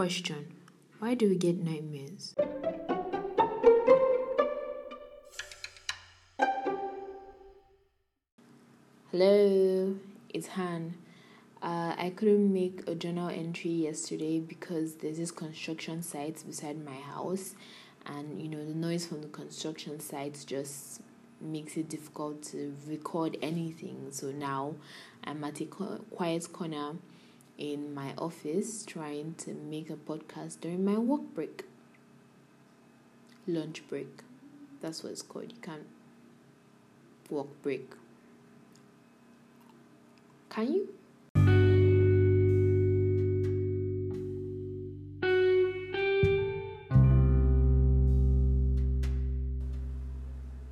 Question Why do we get nightmares? Hello, it's Han. Uh, I couldn't make a journal entry yesterday because there's this construction site beside my house, and you know, the noise from the construction site just makes it difficult to record anything. So now I'm at a quiet corner in my office trying to make a podcast during my work break. Lunch break. That's what it's called. You can't work break. Can you?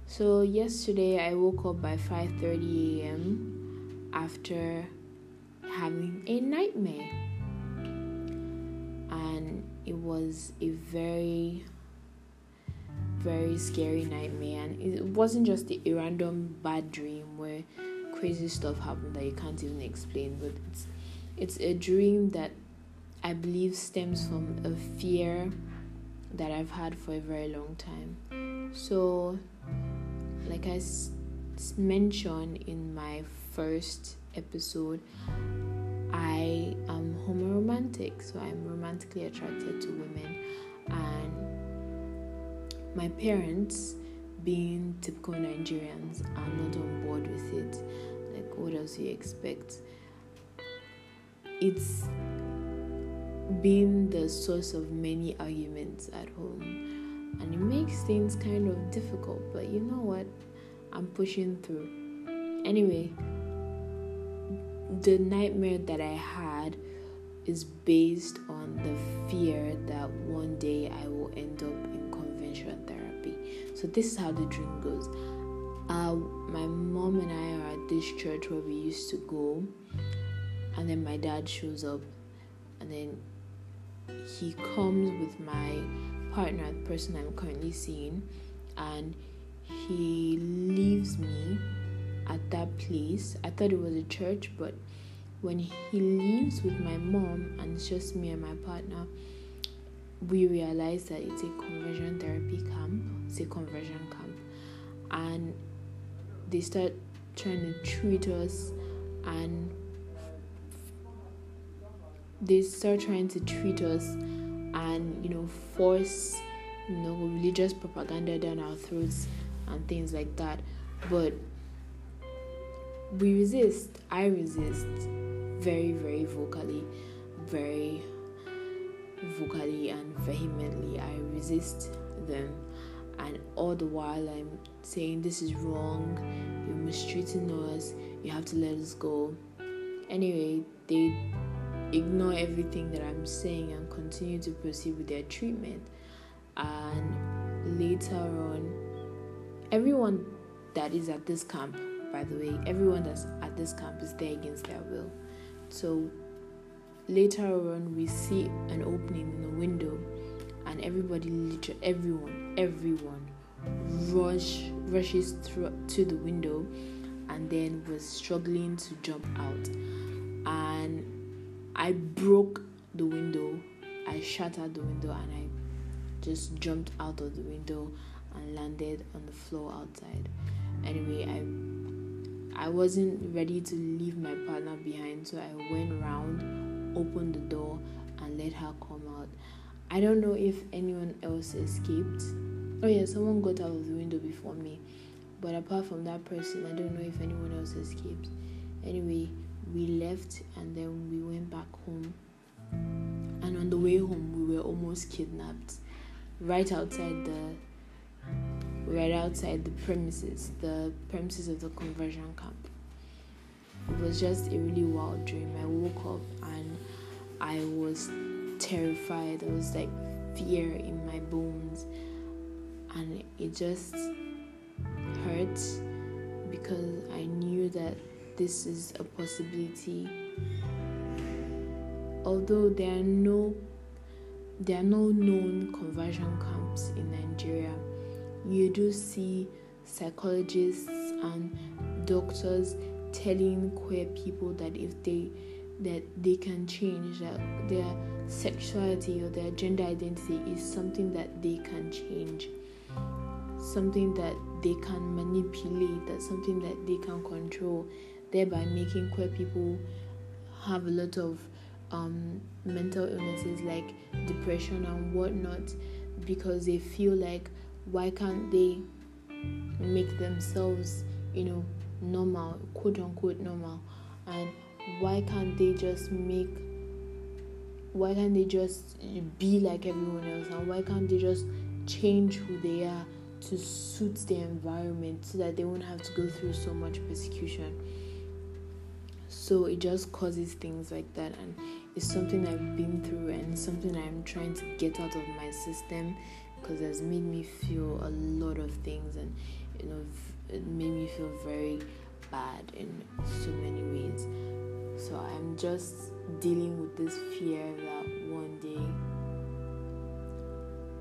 So yesterday I woke up by 5:30 a.m. after having a nightmare. And it was a very very scary nightmare and it wasn't just a random bad dream where crazy stuff happened that you can't even explain but it's it's a dream that I believe stems from a fear that I've had for a very long time. So like I s- mentioned in my first episode, I am homoromantic, so I'm romantically attracted to women, and my parents, being typical Nigerians, are not on board with it. Like, what else do you expect? It's been the source of many arguments at home, and it makes things kind of difficult, but you know what? I'm pushing through. Anyway, the nightmare that I had is based on the fear that one day I will end up in conversion therapy. So this is how the dream goes. Uh, my mom and I are at this church where we used to go, and then my dad shows up, and then he comes with my partner, the person I'm currently seeing, and he leaves me at that place. I thought it was a church, but when he leaves with my mom and it's just me and my partner, we realize that it's a conversion therapy camp, it's a conversion camp, and they start trying to treat us and they start trying to treat us and you know force you know religious propaganda down our throats and things like that. But we resist. I resist very very vocally very vocally and vehemently. I resist them. And all the while i'm saying this is wrong. You're mistreating us. You have to let us go. Anyway they ignore everything that i'm saying and continue to proceed with their treatment. And later on everyone that is at this camp by the way everyone that's at this camp is there against their will. So later on we see an opening in the window and everybody literally everyone everyone rush rushes through to the window and then was struggling to jump out. And i broke the window i shattered the window and i just jumped out of the window and landed on the floor outside. Anyway i I wasn't ready to leave my partner behind, so I went around, opened the door, and let her come out. I don't know if anyone else escaped. Oh, yeah, someone got out of the window before me, but apart from that person, I don't know if anyone else escaped. Anyway, we left and then we went back home. And on the way home, we were almost kidnapped right outside the right outside the premises, the premises of the conversion camp. It was just a really wild dream. I woke up and I was terrified. There was like fear in my bones, and it just hurt because I knew that this is a possibility. Although there are no there are no known conversion camps in Nigeria you do see psychologists and doctors telling queer people that if they that they can change, that their sexuality or their gender identity is something that they can change, something that they can manipulate, that's something that they can control, thereby making queer people have a lot of um, mental illnesses like depression and whatnot because they feel like why can't they make themselves, you know, normal, quote unquote normal, and why can't they just make why can't they just be like everyone else? And why can't they just change who they are to suit the environment so that they won't have to go through so much persecution? So it just causes things like that and it's something i've been through and something i'm trying to get out of my system because it's made me feel a lot of things and you know it made me feel very bad in so many ways. So i'm just dealing with this fear that one day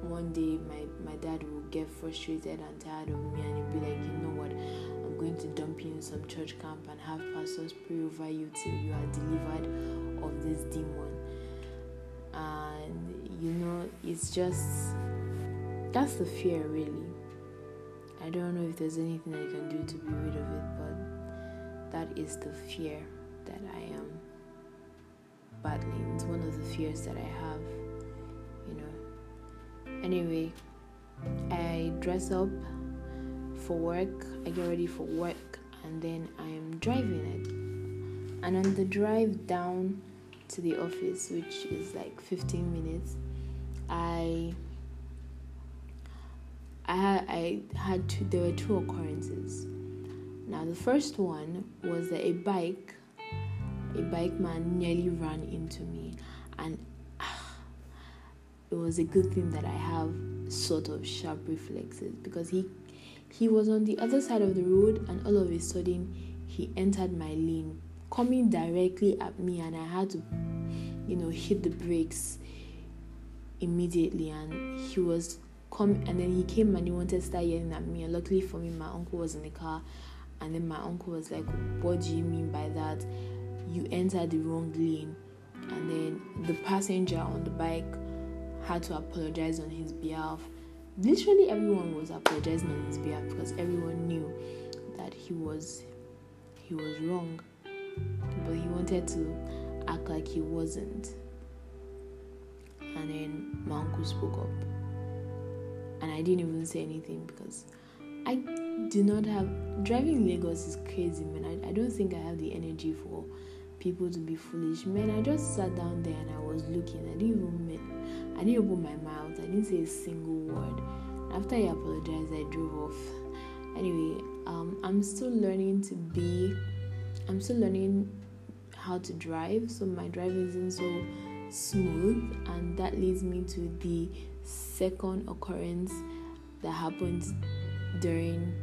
one day my, my dad will get frustrated and tired of me and he'll be like you know what? I'm going to dump you in some church camp and have pastors pray over you till you are delivered of this demon. And you know it's just that's the fear really. I don't know if there's anything i can do to be rid of it but that is the fear that i am battling. It's one of the fears that i have you know. Anyway i dress up for work i get ready for work and then i am driving it. And on the drive down to the office which is like 15 minutes i I had I had two there were two occurrences. Now the first one was that a bike a bike man nearly ran into me and ah, it was a good thing that I have sort of sharp reflexes because he he was on the other side of the road and all of a sudden he entered my lane coming directly at me and I had to you know hit the brakes immediately and he was come and then he came and he wanted to start yelling at me. And luckily for me my uncle was in the car. And then my uncle was like what do you mean by that? You entered the wrong lane. And then the passenger on the bike had to apologize on his behalf. Literally everyone was apologizing on his behalf because everyone knew that he was he was wrong. But he wanted to act like he wasn't. And then my uncle spoke up I didn't even say anything because I do not have driving Lagos is crazy, man. I, I don't think I have the energy for people to be foolish, man. I just sat down there and I was looking. I didn't even I didn't open my mouth. I didn't say a single word. After I apologized, I drove off. Anyway, um, I'm still learning to be. I'm still learning how to drive, so my driving isn't so smooth, and that leads me to the second occurrence that happened during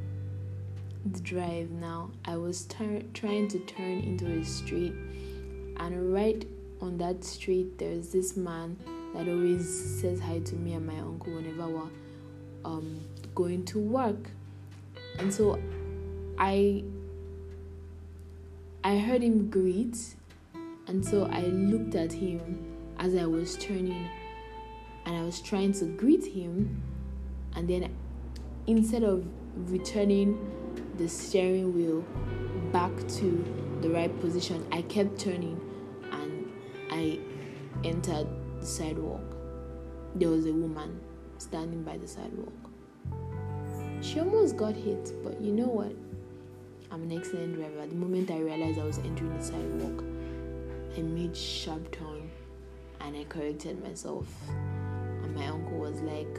the drive. Now i was trying to turn into a street and right on that street there's this man that always says hi to me and my uncle whenever we're um, going to work. And so i i heard him greet and so i looked at him as i was turning and I was trying to greet him, and then instead of returning the steering wheel back to the right position, I kept turning and I entered the sidewalk. There was a woman standing by the sidewalk. She almost got hit, but you know what? I'm an excellent driver. The moment I realized I was entering the sidewalk, I made sharp turn and I corrected myself my uncle was like,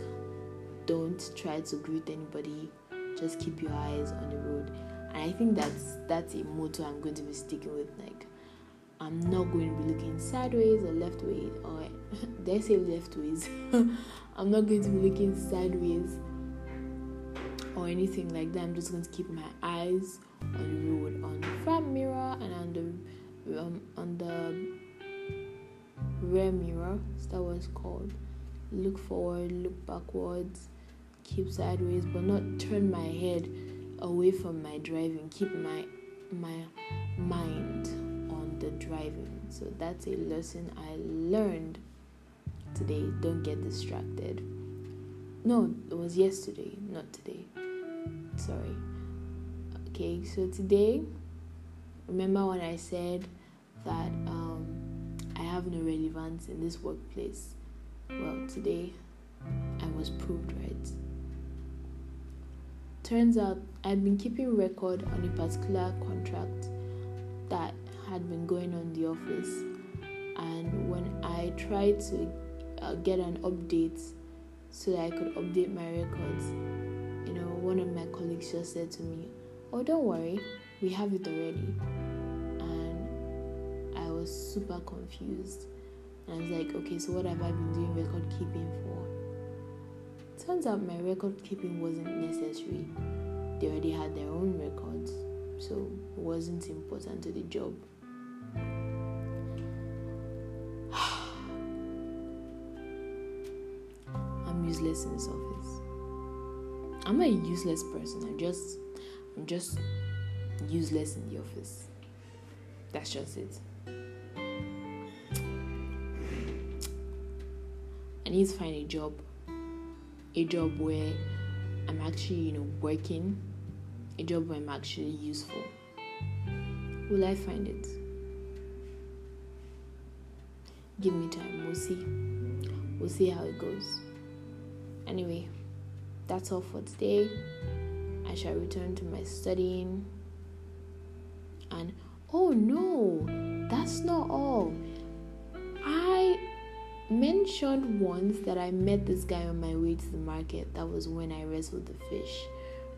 don't try to greet anybody, just keep your eyes on the road. And I think that's that's a motto I'm going to be sticking with. Like, I'm not going to be looking sideways or left way, or dare say left ways. I'm not going to be looking sideways or anything like that. I'm just going to keep my eyes on the road, on the front mirror and on the um, on the rear mirror. That it's called? Look forward, look backwards, keep sideways, but not turn my head away from my driving. Keep my my mind on the driving. So that's a lesson I learned today. Don't get distracted. No, it was yesterday, not today. Sorry. Okay, so today, remember when I said that um, I have no relevance in this workplace? Well, today I was proved right. Turns out I'd been keeping record on a particular contract that had been going on the office, and when I tried to uh, get an update so that I could update my records, you know, one of my colleagues just said to me, Oh, don't worry, we have it already. And I was super confused. And I was like, Okay, so what have I been doing record keeping for? Turns out my record keeping wasn't necessary. They already had their own records, so it wasn't important to the job. I'm useless in this office. I'm a useless person. I'm just I'm just useless in the office. That's just it. Need to find a job a job where I'm actually, you know, working, a job where I'm actually useful. Will I find it? Give me time, we'll see. We'll see how it goes. Anyway, that's all for today. I shall return to my studying. And oh no, that's not all. Mentioned once that I met this guy on my way to the market. That was when I wrestled the fish,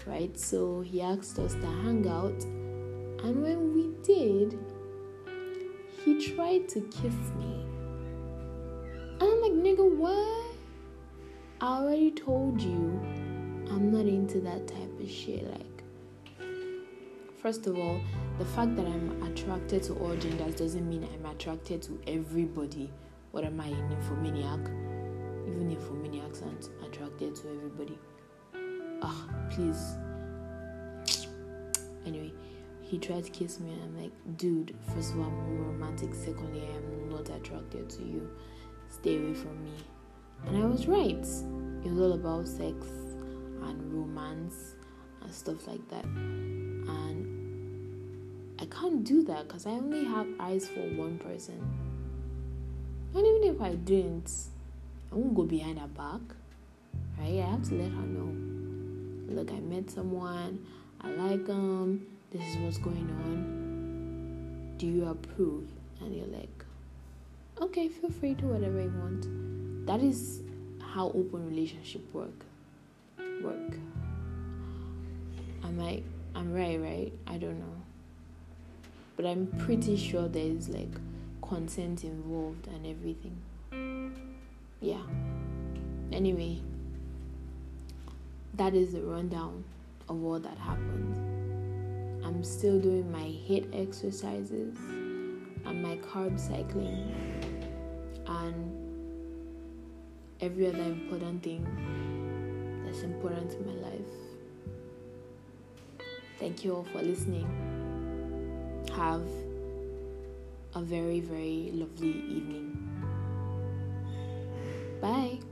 right? So he asked us to hang out, and when we did, he tried to kiss me. And I'm like, nigga, what? I already told you I'm not into that type of shit. Like, first of all, the fact that I'm attracted to all genders doesn't mean I'm attracted to everybody what am I, an nymphomaniac? Even nymphomaniacs aren't attracted to everybody. Ah, please. Anyway, he tried to kiss me, and I'm like, dude, first of all, I'm romantic. Secondly, I am not attracted to you. Stay away from me. And I was right. It was all about sex and romance and stuff like that. And I can't do that because I only have eyes for one person. And even if I didn't, I won't go behind her back. Right? I have to let her know. Look, I met someone. I like them. This is what's going on. Do you approve? And you're like, okay, feel free to whatever you want. That is how open relationship work. Work. Am I? I'm right, right? I don't know. But I'm pretty sure there is like consent involved and everything. Yeah. Anyway, that is the rundown of all that happened. I'm still doing my HIIT exercises and my carb cycling and every other important thing that's important in my life. Thank you all for listening. Have a very, very lovely evening. Bye.